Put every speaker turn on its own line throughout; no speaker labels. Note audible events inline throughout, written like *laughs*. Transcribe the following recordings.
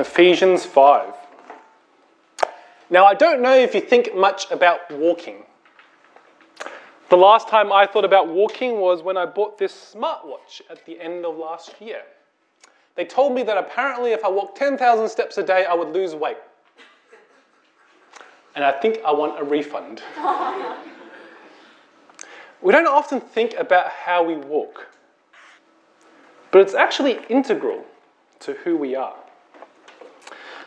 Ephesians 5. Now, I don't know if you think much about walking. The last time I thought about walking was when I bought this smartwatch at the end of last year. They told me that apparently if I walked 10,000 steps a day, I would lose weight. And I think I want a refund. *laughs* we don't often think about how we walk, but it's actually integral to who we are.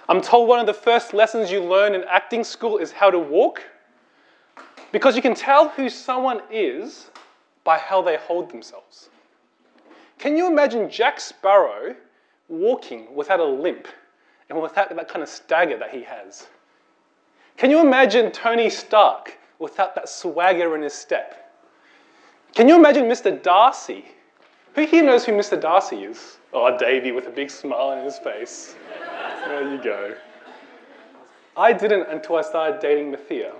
I'm told one of the first lessons you learn in acting school is how to walk. Because you can tell who someone is by how they hold themselves. Can you imagine Jack Sparrow walking without a limp and without that kind of stagger that he has? Can you imagine Tony Stark without that swagger in his step? Can you imagine Mr. Darcy? Who here knows who Mr. Darcy is? Oh, Davy with a big smile on his face. There you go. I didn't until I started dating Mathia.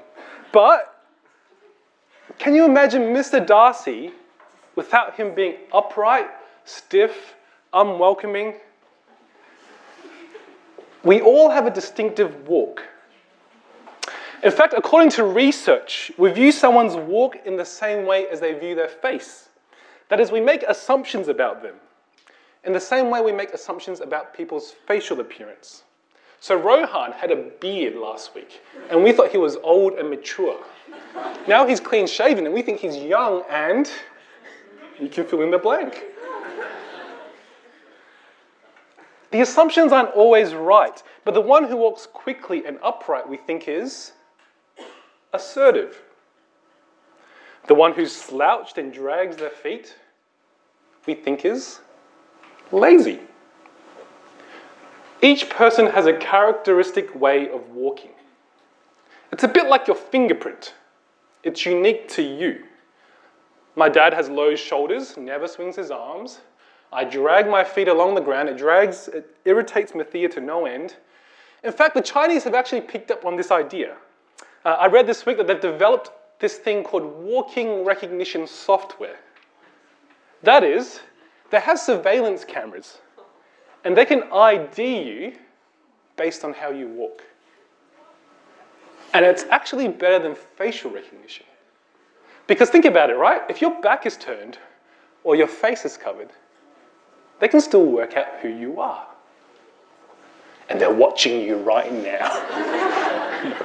But can you imagine Mr. Darcy without him being upright, stiff, unwelcoming? We all have a distinctive walk. In fact, according to research, we view someone's walk in the same way as they view their face. That is, we make assumptions about them in the same way we make assumptions about people's facial appearance. So Rohan had a beard last week, and we thought he was old and mature. Now he's clean shaven, and we think he's young and you can fill in the blank. The assumptions aren't always right, but the one who walks quickly and upright we think is assertive. The one who's slouched and drags their feet we think is lazy. Each person has a characteristic way of walking. It's a bit like your fingerprint. It's unique to you. My dad has low shoulders, never swings his arms. I drag my feet along the ground. It drags, it irritates Mathia to no end. In fact, the Chinese have actually picked up on this idea. Uh, I read this week that they've developed this thing called walking recognition software. That is, they have surveillance cameras, and they can ID you based on how you walk. And it's actually better than facial recognition. Because think about it, right? If your back is turned or your face is covered, they can still work out who you are. And they're watching you right now. *laughs*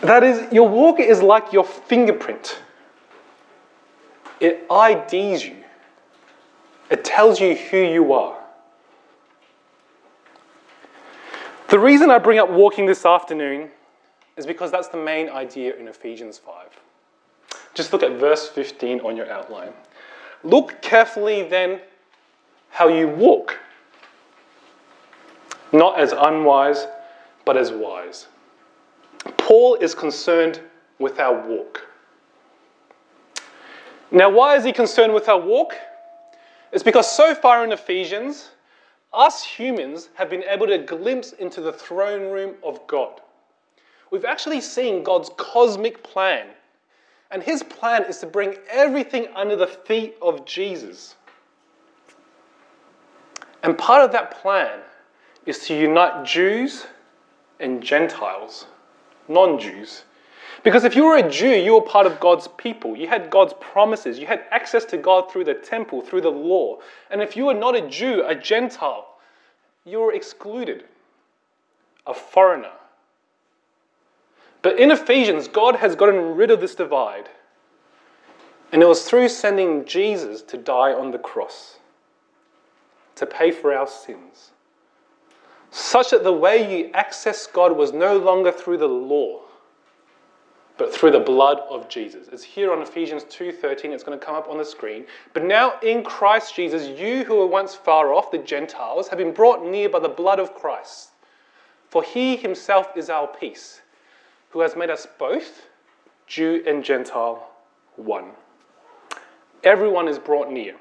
that is, your walk is like your fingerprint. It IDs you, it tells you who you are. The reason I bring up walking this afternoon is because that's the main idea in Ephesians 5. Just look at verse 15 on your outline. Look carefully then how you walk, not as unwise, but as wise. Paul is concerned with our walk. Now, why is he concerned with our walk? It's because so far in Ephesians, us humans have been able to glimpse into the throne room of God. We've actually seen God's cosmic plan. And his plan is to bring everything under the feet of Jesus. And part of that plan is to unite Jews and Gentiles, non Jews. Because if you were a Jew, you were part of God's people. You had God's promises. You had access to God through the temple, through the law. And if you were not a Jew, a Gentile, you were excluded, a foreigner. But in Ephesians, God has gotten rid of this divide. And it was through sending Jesus to die on the cross, to pay for our sins, such that the way you access God was no longer through the law, but through the blood of Jesus. It's here on Ephesians 2:13. It's going to come up on the screen. But now in Christ Jesus, you who were once far off, the Gentiles, have been brought near by the blood of Christ. For he himself is our peace, who has made us both Jew and Gentile one. Everyone is brought near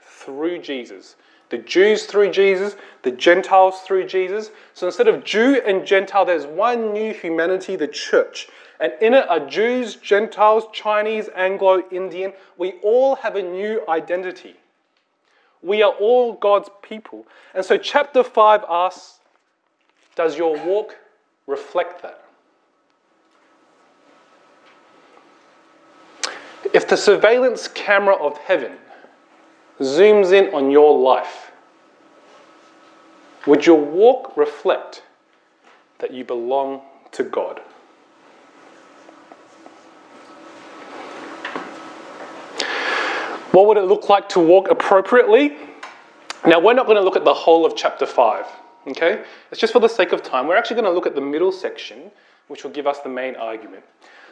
through Jesus. The Jews through Jesus, the Gentiles through Jesus. So instead of Jew and Gentile, there's one new humanity, the church. And in it are Jews, Gentiles, Chinese, Anglo, Indian. We all have a new identity. We are all God's people. And so, chapter 5 asks Does your walk reflect that? If the surveillance camera of heaven zooms in on your life, would your walk reflect that you belong to God? What would it look like to walk appropriately? Now, we're not going to look at the whole of chapter 5, okay? It's just for the sake of time. We're actually going to look at the middle section, which will give us the main argument.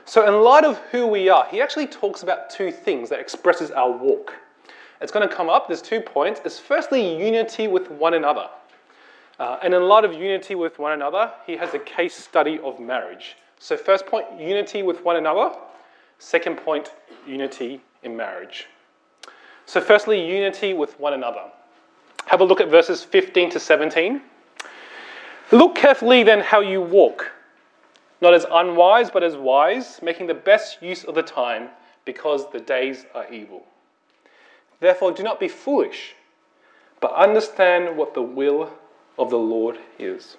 So, in light of who we are, he actually talks about two things that expresses our walk. It's going to come up. There's two points. It's firstly unity with one another. Uh, and in light of unity with one another, he has a case study of marriage. So, first point, unity with one another. Second point, unity in marriage. So, firstly, unity with one another. Have a look at verses 15 to 17. Look carefully then how you walk, not as unwise, but as wise, making the best use of the time, because the days are evil. Therefore, do not be foolish, but understand what the will of the Lord is.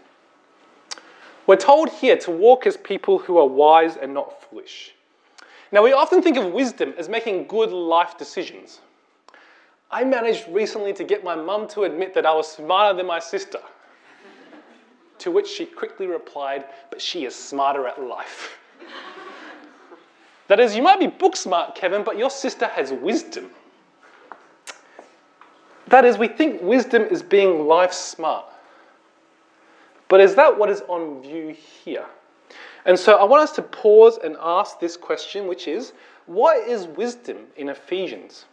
We're told here to walk as people who are wise and not foolish. Now, we often think of wisdom as making good life decisions. I managed recently to get my mum to admit that I was smarter than my sister. to which she quickly replied, But she is smarter at life. that is, you might be book smart, Kevin, but your sister has wisdom. That is, we think wisdom is being life smart. But is that what is on view here? And so I want us to pause and ask this question, which is what is wisdom in Ephesians?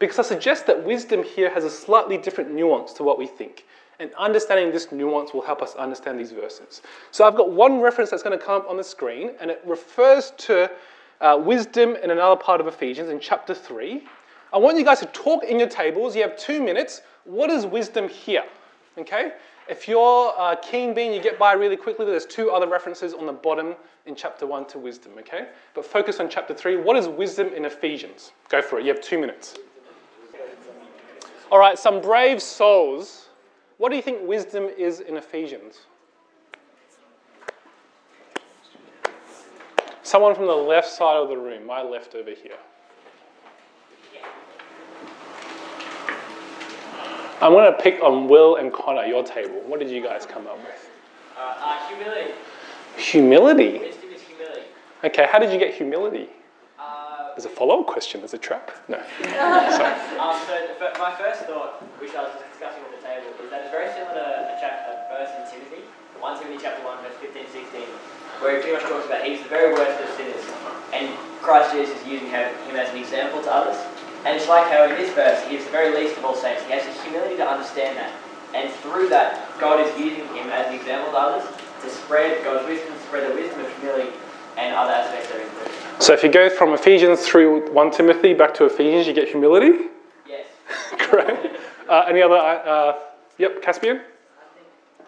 Because I suggest that wisdom here has a slightly different nuance to what we think. And understanding this nuance will help us understand these verses. So I've got one reference that's going to come up on the screen, and it refers to uh, wisdom in another part of Ephesians in chapter 3. I want you guys to talk in your tables. You have two minutes. What is wisdom here? Okay? If you're uh, keen bean, you get by really quickly. There's two other references on the bottom in chapter 1 to wisdom, okay? But focus on chapter 3. What is wisdom in Ephesians? Go for it. You have two minutes. All right, some brave souls. What do you think wisdom is in Ephesians? Someone from the left side of the room, my left over here. I'm going to pick on Will and Connor, your table. What did you guys come up with?
Uh, uh, humility.
Humility?
Wisdom is humility.
Okay, how did you get humility? There's a follow up question. There's a trap? No. *laughs* Sorry.
um, so the, my first thought, which I was just discussing with the table, is that it's very similar to a, chapter a verse in Timothy, 1 Timothy chapter 1, verse 15 16, where he pretty much talks about he's the very worst of sinners, and Christ Jesus is using him him as an example to others. And it's like how in this verse, he is the very least of all saints. He has the humility to understand that. And through that, God is using him as an example to others to spread God's wisdom, spread the wisdom of humility and other aspects of it.
So if you go from Ephesians through 1 Timothy back to Ephesians, you get humility?
Yes. *laughs*
Correct. Uh, any other? Uh, uh, yep, Caspian?
I think um,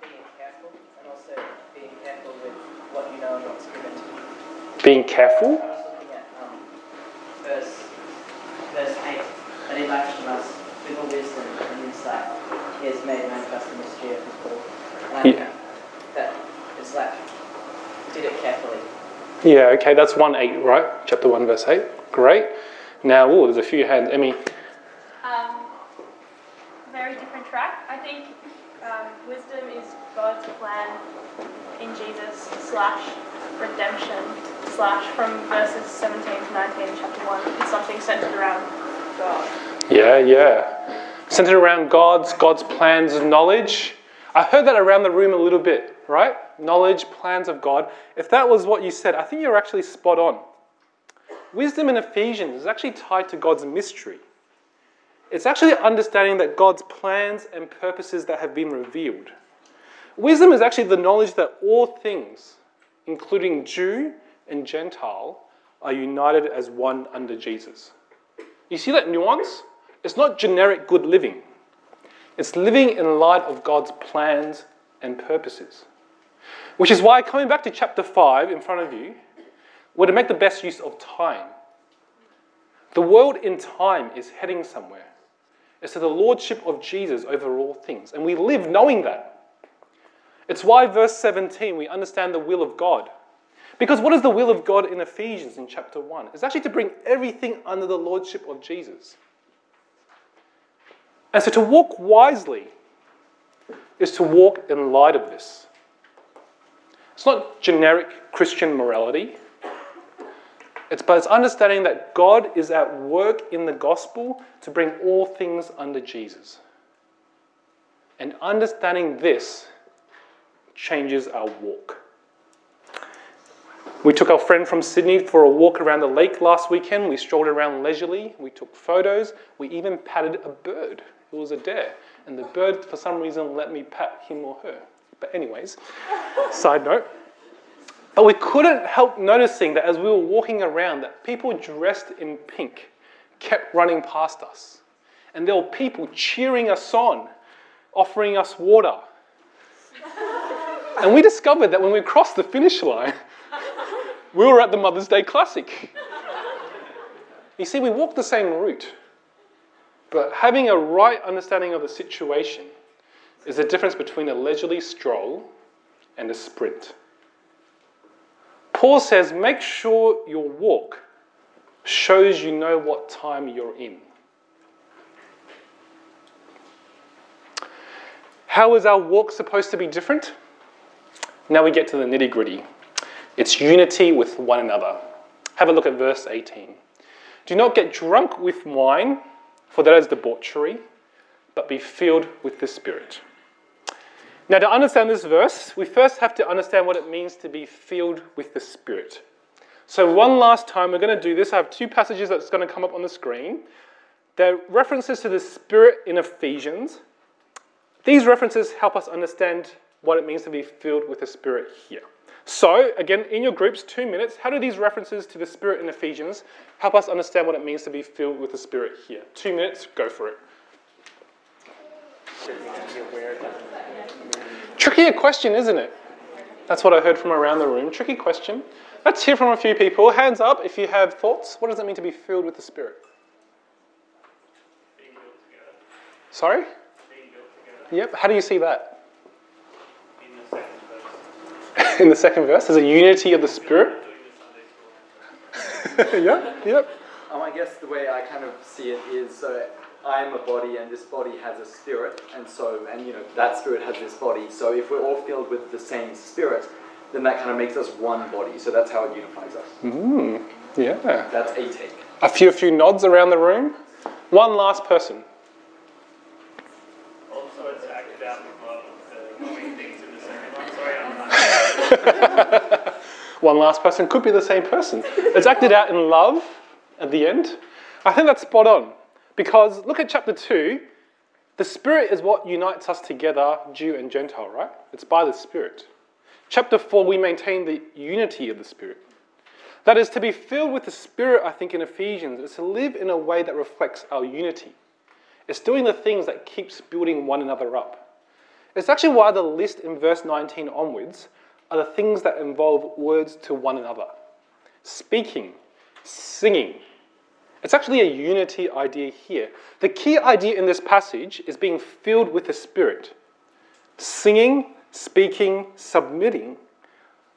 being careful and being careful with what you know and what's given to you.
Being careful?
I was looking at um, verse, verse 8 that he lacks from us with all wisdom and insight. He has made manifest the mystery of his will. And
Yeah.
that it's like, did it carefully.
Yeah, okay, that's 1 8, right? Chapter 1, verse 8. Great. Now, oh, there's a few hands. Emmy,
Um, very different track. I think um, wisdom is God's plan in Jesus slash redemption slash from verses 17 to 19 in chapter 1. It's something centered around God.
Yeah, yeah. Centered around God's, God's plans and knowledge. I heard that around the room a little bit, right? Knowledge, plans of God. If that was what you said, I think you're actually spot on. Wisdom in Ephesians is actually tied to God's mystery. It's actually understanding that God's plans and purposes that have been revealed. Wisdom is actually the knowledge that all things, including Jew and Gentile, are united as one under Jesus. You see that nuance? It's not generic good living. It's living in light of God's plans and purposes. Which is why, coming back to chapter 5 in front of you, we're to make the best use of time. The world in time is heading somewhere. It's to the lordship of Jesus over all things. And we live knowing that. It's why, verse 17, we understand the will of God. Because what is the will of God in Ephesians in chapter 1? It's actually to bring everything under the lordship of Jesus. And so to walk wisely is to walk in light of this. It's not generic Christian morality. It's, but it's understanding that God is at work in the gospel to bring all things under Jesus. And understanding this changes our walk. We took our friend from Sydney for a walk around the lake last weekend. We strolled around leisurely. We took photos. We even patted a bird. It was a dare. And the bird, for some reason, let me pat him or her. But, anyways, side note. But we couldn't help noticing that as we were walking around, that people dressed in pink kept running past us. And there were people cheering us on, offering us water. and we discovered that when we crossed the finish line, we were at the Mother's Day Classic. You see, we walked the same route, but having a right understanding of the situation is the difference between a leisurely stroll and a sprint. Paul says, make sure your walk shows you know what time you're in. How is our walk supposed to be different? Now we get to the nitty gritty. It's unity with one another. Have a look at verse 18. Do not get drunk with wine, for that is debauchery, but be filled with the Spirit. Now, to understand this verse, we first have to understand what it means to be filled with the Spirit. So, one last time, we're going to do this. I have two passages that's going to come up on the screen. They're references to the Spirit in Ephesians. These references help us understand what it means to be filled with the Spirit here. So, again, in your groups, two minutes, how do these references to the Spirit in Ephesians help us understand what it means to be filled with the Spirit here? Two minutes, go for it. Trickier question, isn't it? That's what I heard from around the room. Tricky question. Let's hear from a few people. Hands up if you have thoughts. What does it mean to be filled with the Spirit? Sorry? Yep. How do you see that? In the second verse, *laughs* there's a unity of the Spirit. *laughs* yeah, yep.
Um, I guess the way I kind of see it is so I am a body and this body has a spirit, and so, and you know, that spirit has this body. So if we're all filled with the same spirit, then that kind of makes us one body. So that's how it unifies us.
Mm, yeah.
That's a take.
A few, a few nods around the room. One last person.
Also, it's acted out with the things in the second one. Sorry, I'm not. *laughs*
One last person could be the same person. It's acted out in love at the end. I think that's spot on. Because look at chapter 2. The Spirit is what unites us together, Jew and Gentile, right? It's by the Spirit. Chapter 4, we maintain the unity of the Spirit. That is, to be filled with the Spirit, I think, in Ephesians, is to live in a way that reflects our unity. It's doing the things that keeps building one another up. It's actually why the list in verse 19 onwards are the things that involve words to one another speaking, singing. It's actually a unity idea here. The key idea in this passage is being filled with the Spirit. Singing, speaking, submitting,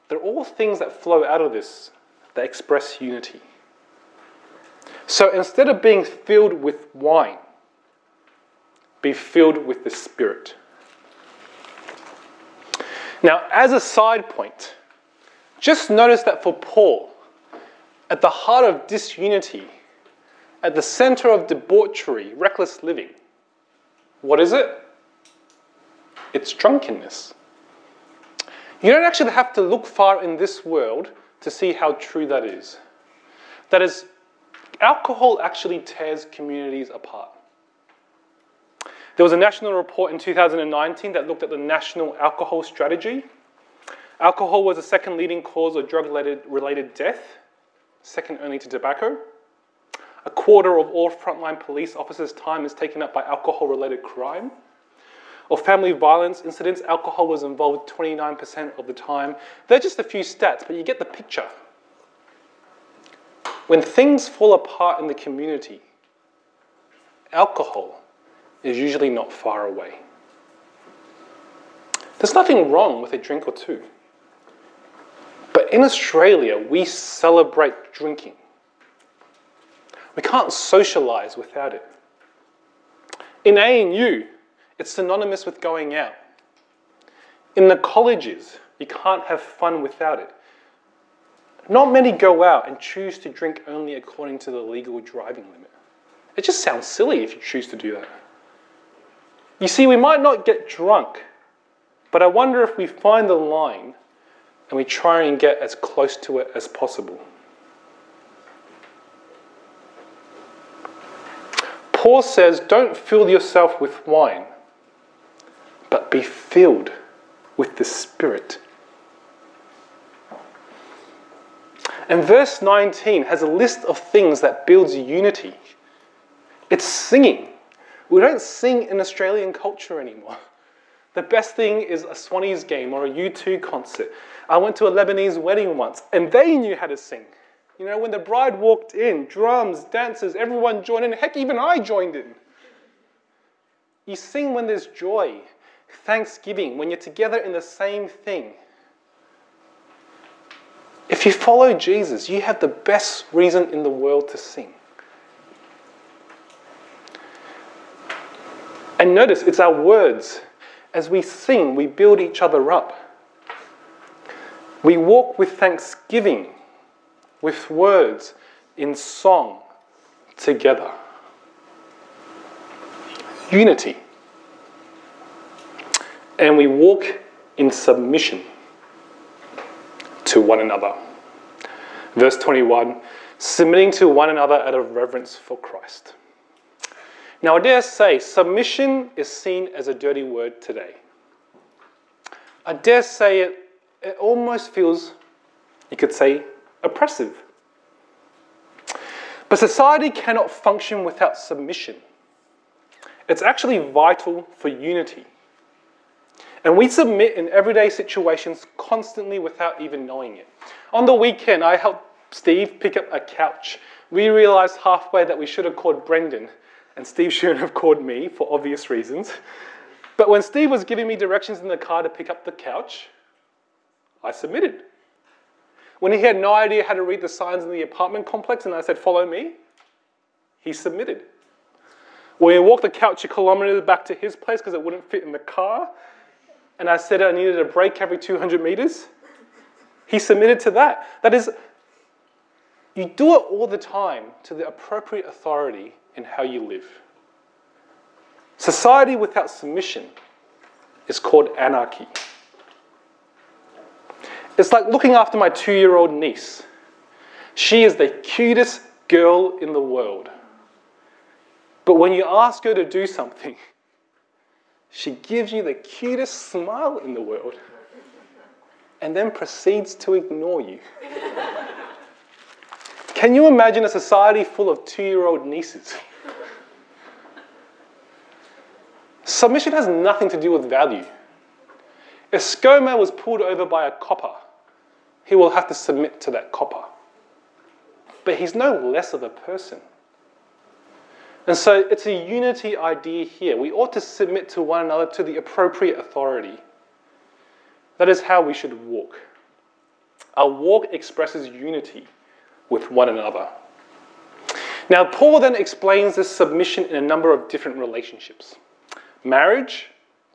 they're all things that flow out of this that express unity. So instead of being filled with wine, be filled with the Spirit. Now, as a side point, just notice that for Paul, at the heart of disunity, at the center of debauchery, reckless living, what is it? It's drunkenness. You don't actually have to look far in this world to see how true that is. That is, alcohol actually tears communities apart. There was a national report in 2019 that looked at the national alcohol strategy. Alcohol was the second leading cause of drug related death, second only to tobacco. A quarter of all frontline police officers' time is taken up by alcohol related crime. Or family violence incidents, alcohol was involved 29% of the time. They're just a few stats, but you get the picture. When things fall apart in the community, alcohol is usually not far away. There's nothing wrong with a drink or two. But in Australia, we celebrate drinking. We can't socialize without it. In ANU, it's synonymous with going out. In the colleges, you can't have fun without it. Not many go out and choose to drink only according to the legal driving limit. It just sounds silly if you choose to do that. You see, we might not get drunk, but I wonder if we find the line and we try and get as close to it as possible. Paul says, Don't fill yourself with wine, but be filled with the Spirit. And verse 19 has a list of things that builds unity. It's singing. We don't sing in Australian culture anymore. The best thing is a Swannies game or a U2 concert. I went to a Lebanese wedding once and they knew how to sing. You know, when the bride walked in, drums, dancers, everyone joined in. Heck, even I joined in. You sing when there's joy, thanksgiving, when you're together in the same thing. If you follow Jesus, you have the best reason in the world to sing. And notice, it's our words. As we sing, we build each other up. We walk with thanksgiving, with words, in song, together. Unity. And we walk in submission to one another. Verse 21 submitting to one another out of reverence for Christ. Now, I dare say submission is seen as a dirty word today. I dare say it, it almost feels, you could say, oppressive. But society cannot function without submission. It's actually vital for unity. And we submit in everyday situations constantly without even knowing it. On the weekend, I helped Steve pick up a couch. We realized halfway that we should have called Brendan, and Steve *laughs* shouldn't have called me for obvious reasons. But when Steve was giving me directions in the car to pick up the couch, I submitted. When he had no idea how to read the signs in the apartment complex and I said, Follow me, he submitted. When he walked the couch a kilometre back to his place because it wouldn't fit in the car, and I said I needed a break every 200 meters, he submitted to that. That is, you do it all the time to the appropriate authority in how you live. Society without submission is called anarchy. It's like looking after my two year old niece. She is the cutest girl in the world. But when you ask her to do something, she gives you the cutest smile in the world and then proceeds to ignore you. Can you imagine a society full of two year old nieces? Submission has nothing to do with value. If ScoMo was pulled over by a copper, he will have to submit to that copper. But he's no less of a person. And so it's a unity idea here. We ought to submit to one another to the appropriate authority. That is how we should walk. Our walk expresses unity with one another. Now, Paul then explains this submission in a number of different relationships marriage,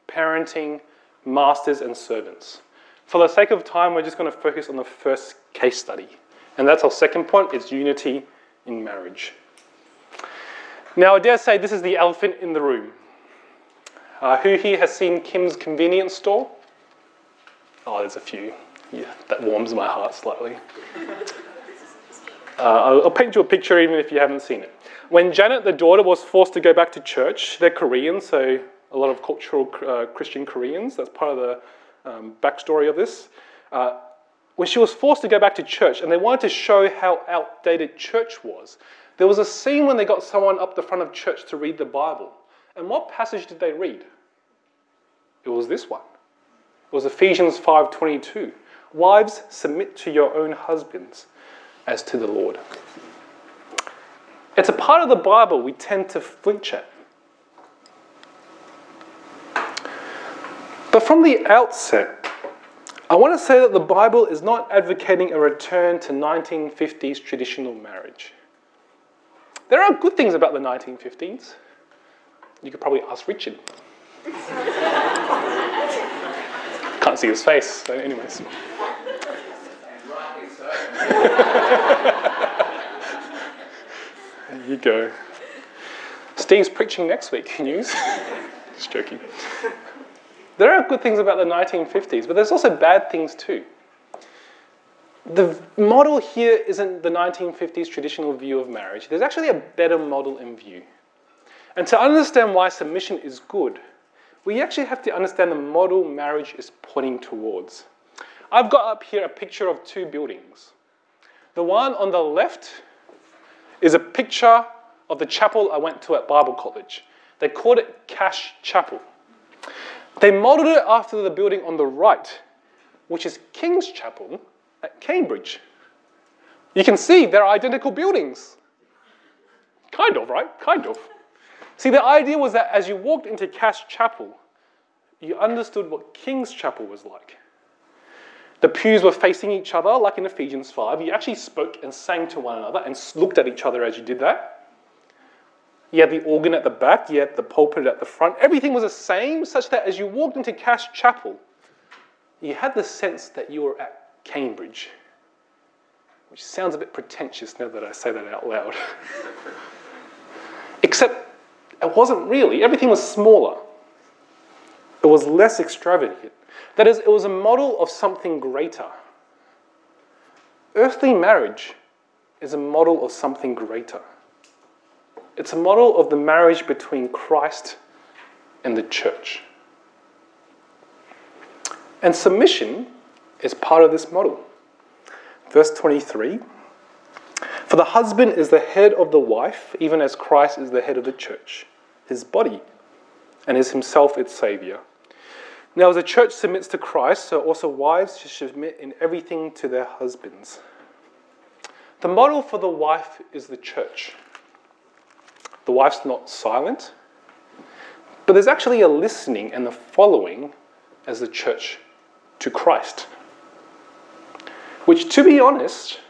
parenting, masters, and servants. For the sake of time, we're just going to focus on the first case study. And that's our second point it's unity in marriage. Now, I dare say this is the elephant in the room. Uh, who here has seen Kim's convenience store? Oh, there's a few. Yeah, that warms my heart slightly. Uh, I'll, I'll paint you a picture even if you haven't seen it. When Janet, the daughter, was forced to go back to church, they're Korean, so a lot of cultural uh, Christian Koreans. That's part of the um, backstory of this. Uh, when she was forced to go back to church, and they wanted to show how outdated church was, there was a scene when they got someone up the front of church to read the Bible. And what passage did they read? It was this one. It was Ephesians 5:22. Wives, submit to your own husbands as to the Lord. It's a part of the Bible we tend to flinch at. From the outset, I want to say that the Bible is not advocating a return to 1950s traditional marriage. There are good things about the 1950s. You could probably ask Richard. *laughs* Can't see his face, so, anyways. *laughs* there you go. Steve's preaching next week, *laughs* news. Just joking. There are good things about the 1950s, but there's also bad things too. The model here isn't the 1950s traditional view of marriage. There's actually a better model in view. And to understand why submission is good, we actually have to understand the model marriage is pointing towards. I've got up here a picture of two buildings. The one on the left is a picture of the chapel I went to at Bible College. They called it Cash Chapel. They modeled it after the building on the right, which is King's Chapel at Cambridge. You can see they're identical buildings. Kind of, right? Kind of. See, the idea was that as you walked into Cash Chapel, you understood what King's Chapel was like. The pews were facing each other, like in Ephesians 5. You actually spoke and sang to one another and looked at each other as you did that. You had the organ at the back, you had the pulpit at the front. Everything was the same, such that as you walked into Cash Chapel, you had the sense that you were at Cambridge, which sounds a bit pretentious now that I say that out loud. *laughs* Except it wasn't really, everything was smaller, it was less extravagant. That is, it was a model of something greater. Earthly marriage is a model of something greater. It's a model of the marriage between Christ and the church. And submission is part of this model. Verse 23 For the husband is the head of the wife, even as Christ is the head of the church, his body, and is himself its Saviour. Now, as the church submits to Christ, so also wives should submit in everything to their husbands. The model for the wife is the church. The wife's not silent, but there's actually a listening and a following as the church to Christ. Which, to be honest,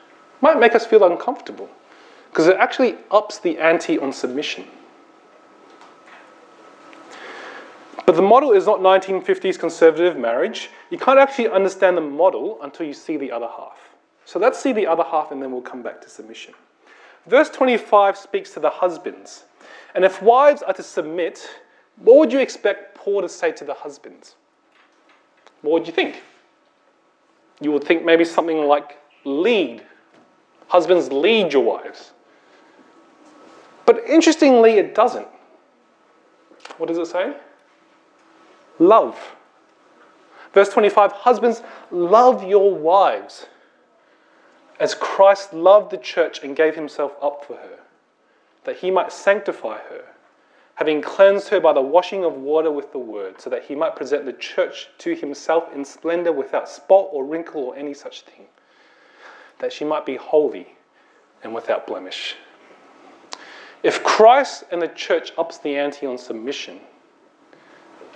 might make us feel uncomfortable because it actually ups the ante on submission. But the model is not 1950s conservative marriage. You can't actually understand the model until you see the other half. So let's see the other half and then we'll come back to submission. Verse 25 speaks to the husbands. And if wives are to submit, what would you expect Paul to say to the husbands? What would you think? You would think maybe something like lead. Husbands, lead your wives. But interestingly, it doesn't. What does it say? Love. Verse 25 Husbands, love your wives as Christ loved the church and gave himself up for her, that he might sanctify her, having cleansed her by the washing of water with the word, so that he might present the church to himself in splendor without spot or wrinkle or any such thing, that she might be holy and without blemish. If Christ and the church ups the ante on submission,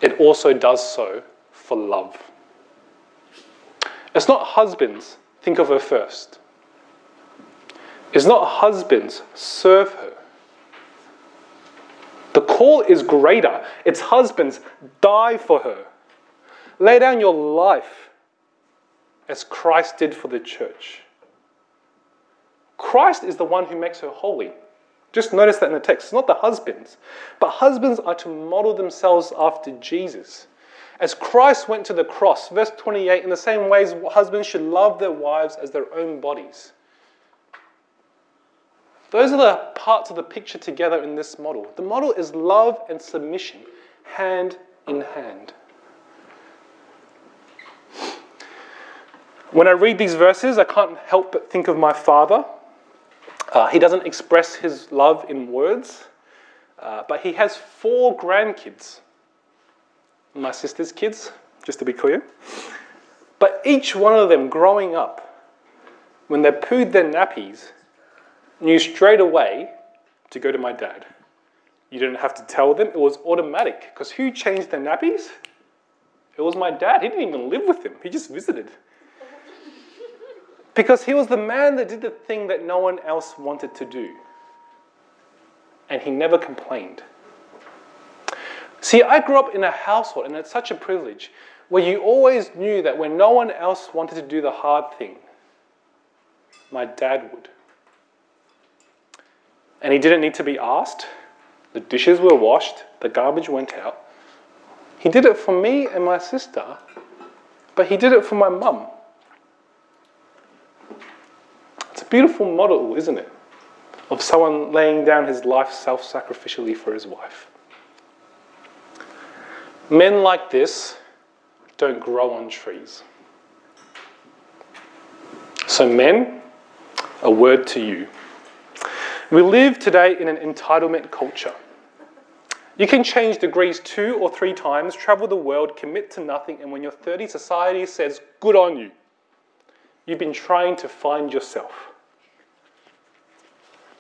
it also does so for love. It's not husbands, think of her first. It's not husbands, serve her. The call is greater. It's husbands, die for her. Lay down your life as Christ did for the church. Christ is the one who makes her holy. Just notice that in the text. It's not the husbands, but husbands are to model themselves after Jesus. As Christ went to the cross, verse 28, in the same ways, husbands should love their wives as their own bodies. Those are the parts of the picture together in this model. The model is love and submission, hand in hand. When I read these verses, I can't help but think of my father. Uh, he doesn't express his love in words, uh, but he has four grandkids. My sister's kids, just to be clear. But each one of them growing up, when they pooed their nappies, knew straight away to go to my dad. You didn't have to tell them, it was automatic. Because who changed their nappies? It was my dad. He didn't even live with them, he just visited. *laughs* Because he was the man that did the thing that no one else wanted to do. And he never complained. See, I grew up in a household, and it's such a privilege, where you always knew that when no one else wanted to do the hard thing, my dad would. And he didn't need to be asked. The dishes were washed, the garbage went out. He did it for me and my sister, but he did it for my mum. It's a beautiful model, isn't it? Of someone laying down his life self sacrificially for his wife. Men like this don't grow on trees. So, men, a word to you. We live today in an entitlement culture. You can change degrees two or three times, travel the world, commit to nothing, and when you're 30, society says, Good on you. You've been trying to find yourself.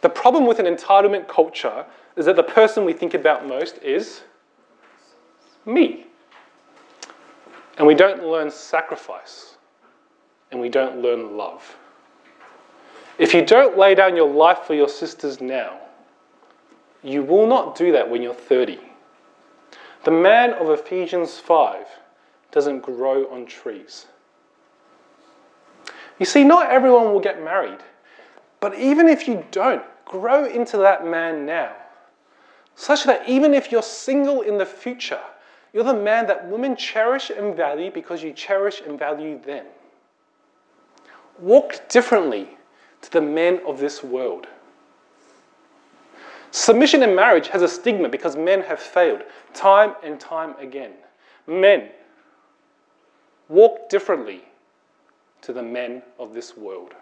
The problem with an entitlement culture is that the person we think about most is me. And we don't learn sacrifice, and we don't learn love. If you don't lay down your life for your sisters now, you will not do that when you're 30. The man of Ephesians 5 doesn't grow on trees. You see, not everyone will get married, but even if you don't, grow into that man now, such that even if you're single in the future, you're the man that women cherish and value because you cherish and value them. Walk differently to the men of this world. Submission in marriage has a stigma because men have failed time and time again. Men, walk differently to the men of this world.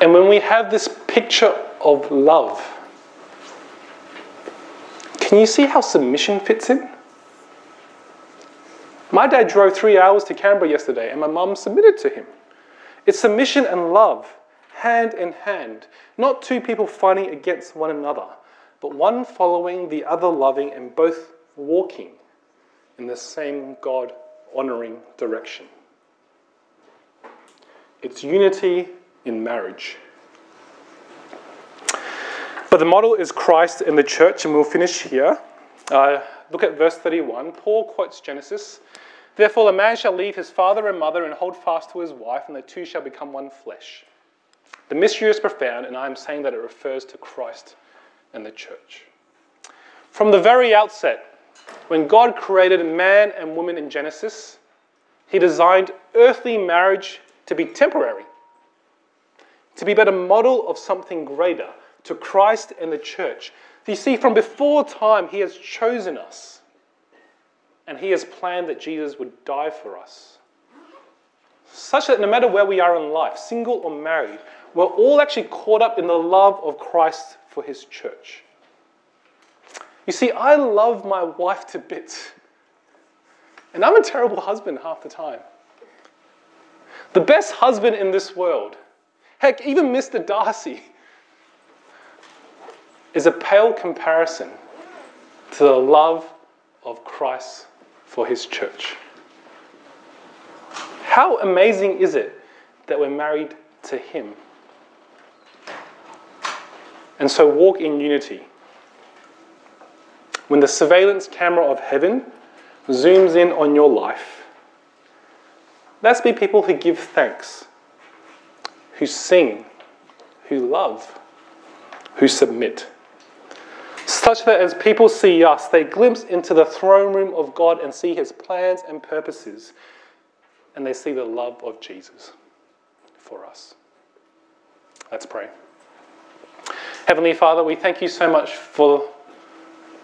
And when we have this picture of love, can you see how submission fits in? My dad drove three hours to Canberra yesterday, and my mum submitted to him. It's submission and love, hand in hand, not two people fighting against one another, but one following the other loving and both walking in the same God honoring direction. It's unity in marriage. But the model is Christ and the church, and we'll finish here. Uh, look at verse 31. Paul quotes Genesis. Therefore, a man shall leave his father and mother and hold fast to his wife, and the two shall become one flesh. The mystery is profound, and I am saying that it refers to Christ and the church. From the very outset, when God created man and woman in Genesis, he designed earthly marriage to be temporary to be but a model of something greater, to Christ and the church. You see, from before time, He has chosen us, and He has planned that Jesus would die for us. Such that no matter where we are in life, single or married, we're all actually caught up in the love of Christ for His church. You see, I love my wife to bits, and I'm a terrible husband half the time. The best husband in this world Heck, even Mr. Darcy is a pale comparison to the love of Christ for his church. How amazing is it that we're married to him? And so walk in unity. When the surveillance camera of heaven zooms in on your life, let's be people who give thanks who sing, who love, who submit. Such that as people see us, they glimpse into the throne room of God and see his plans and purposes, and they see the love of Jesus for us. Let's pray. Heavenly Father, we thank you so much for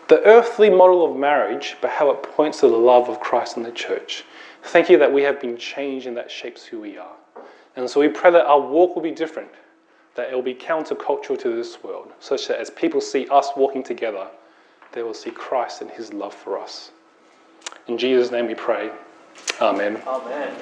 the earthly model of marriage, but how it points to the love of Christ and the church. Thank you that we have been changed and that shapes who we are. And so we pray that our walk will be different, that it will be countercultural to this world, such that as people see us walking together, they will see Christ and his love for us. In Jesus' name we pray. Amen.
Amen.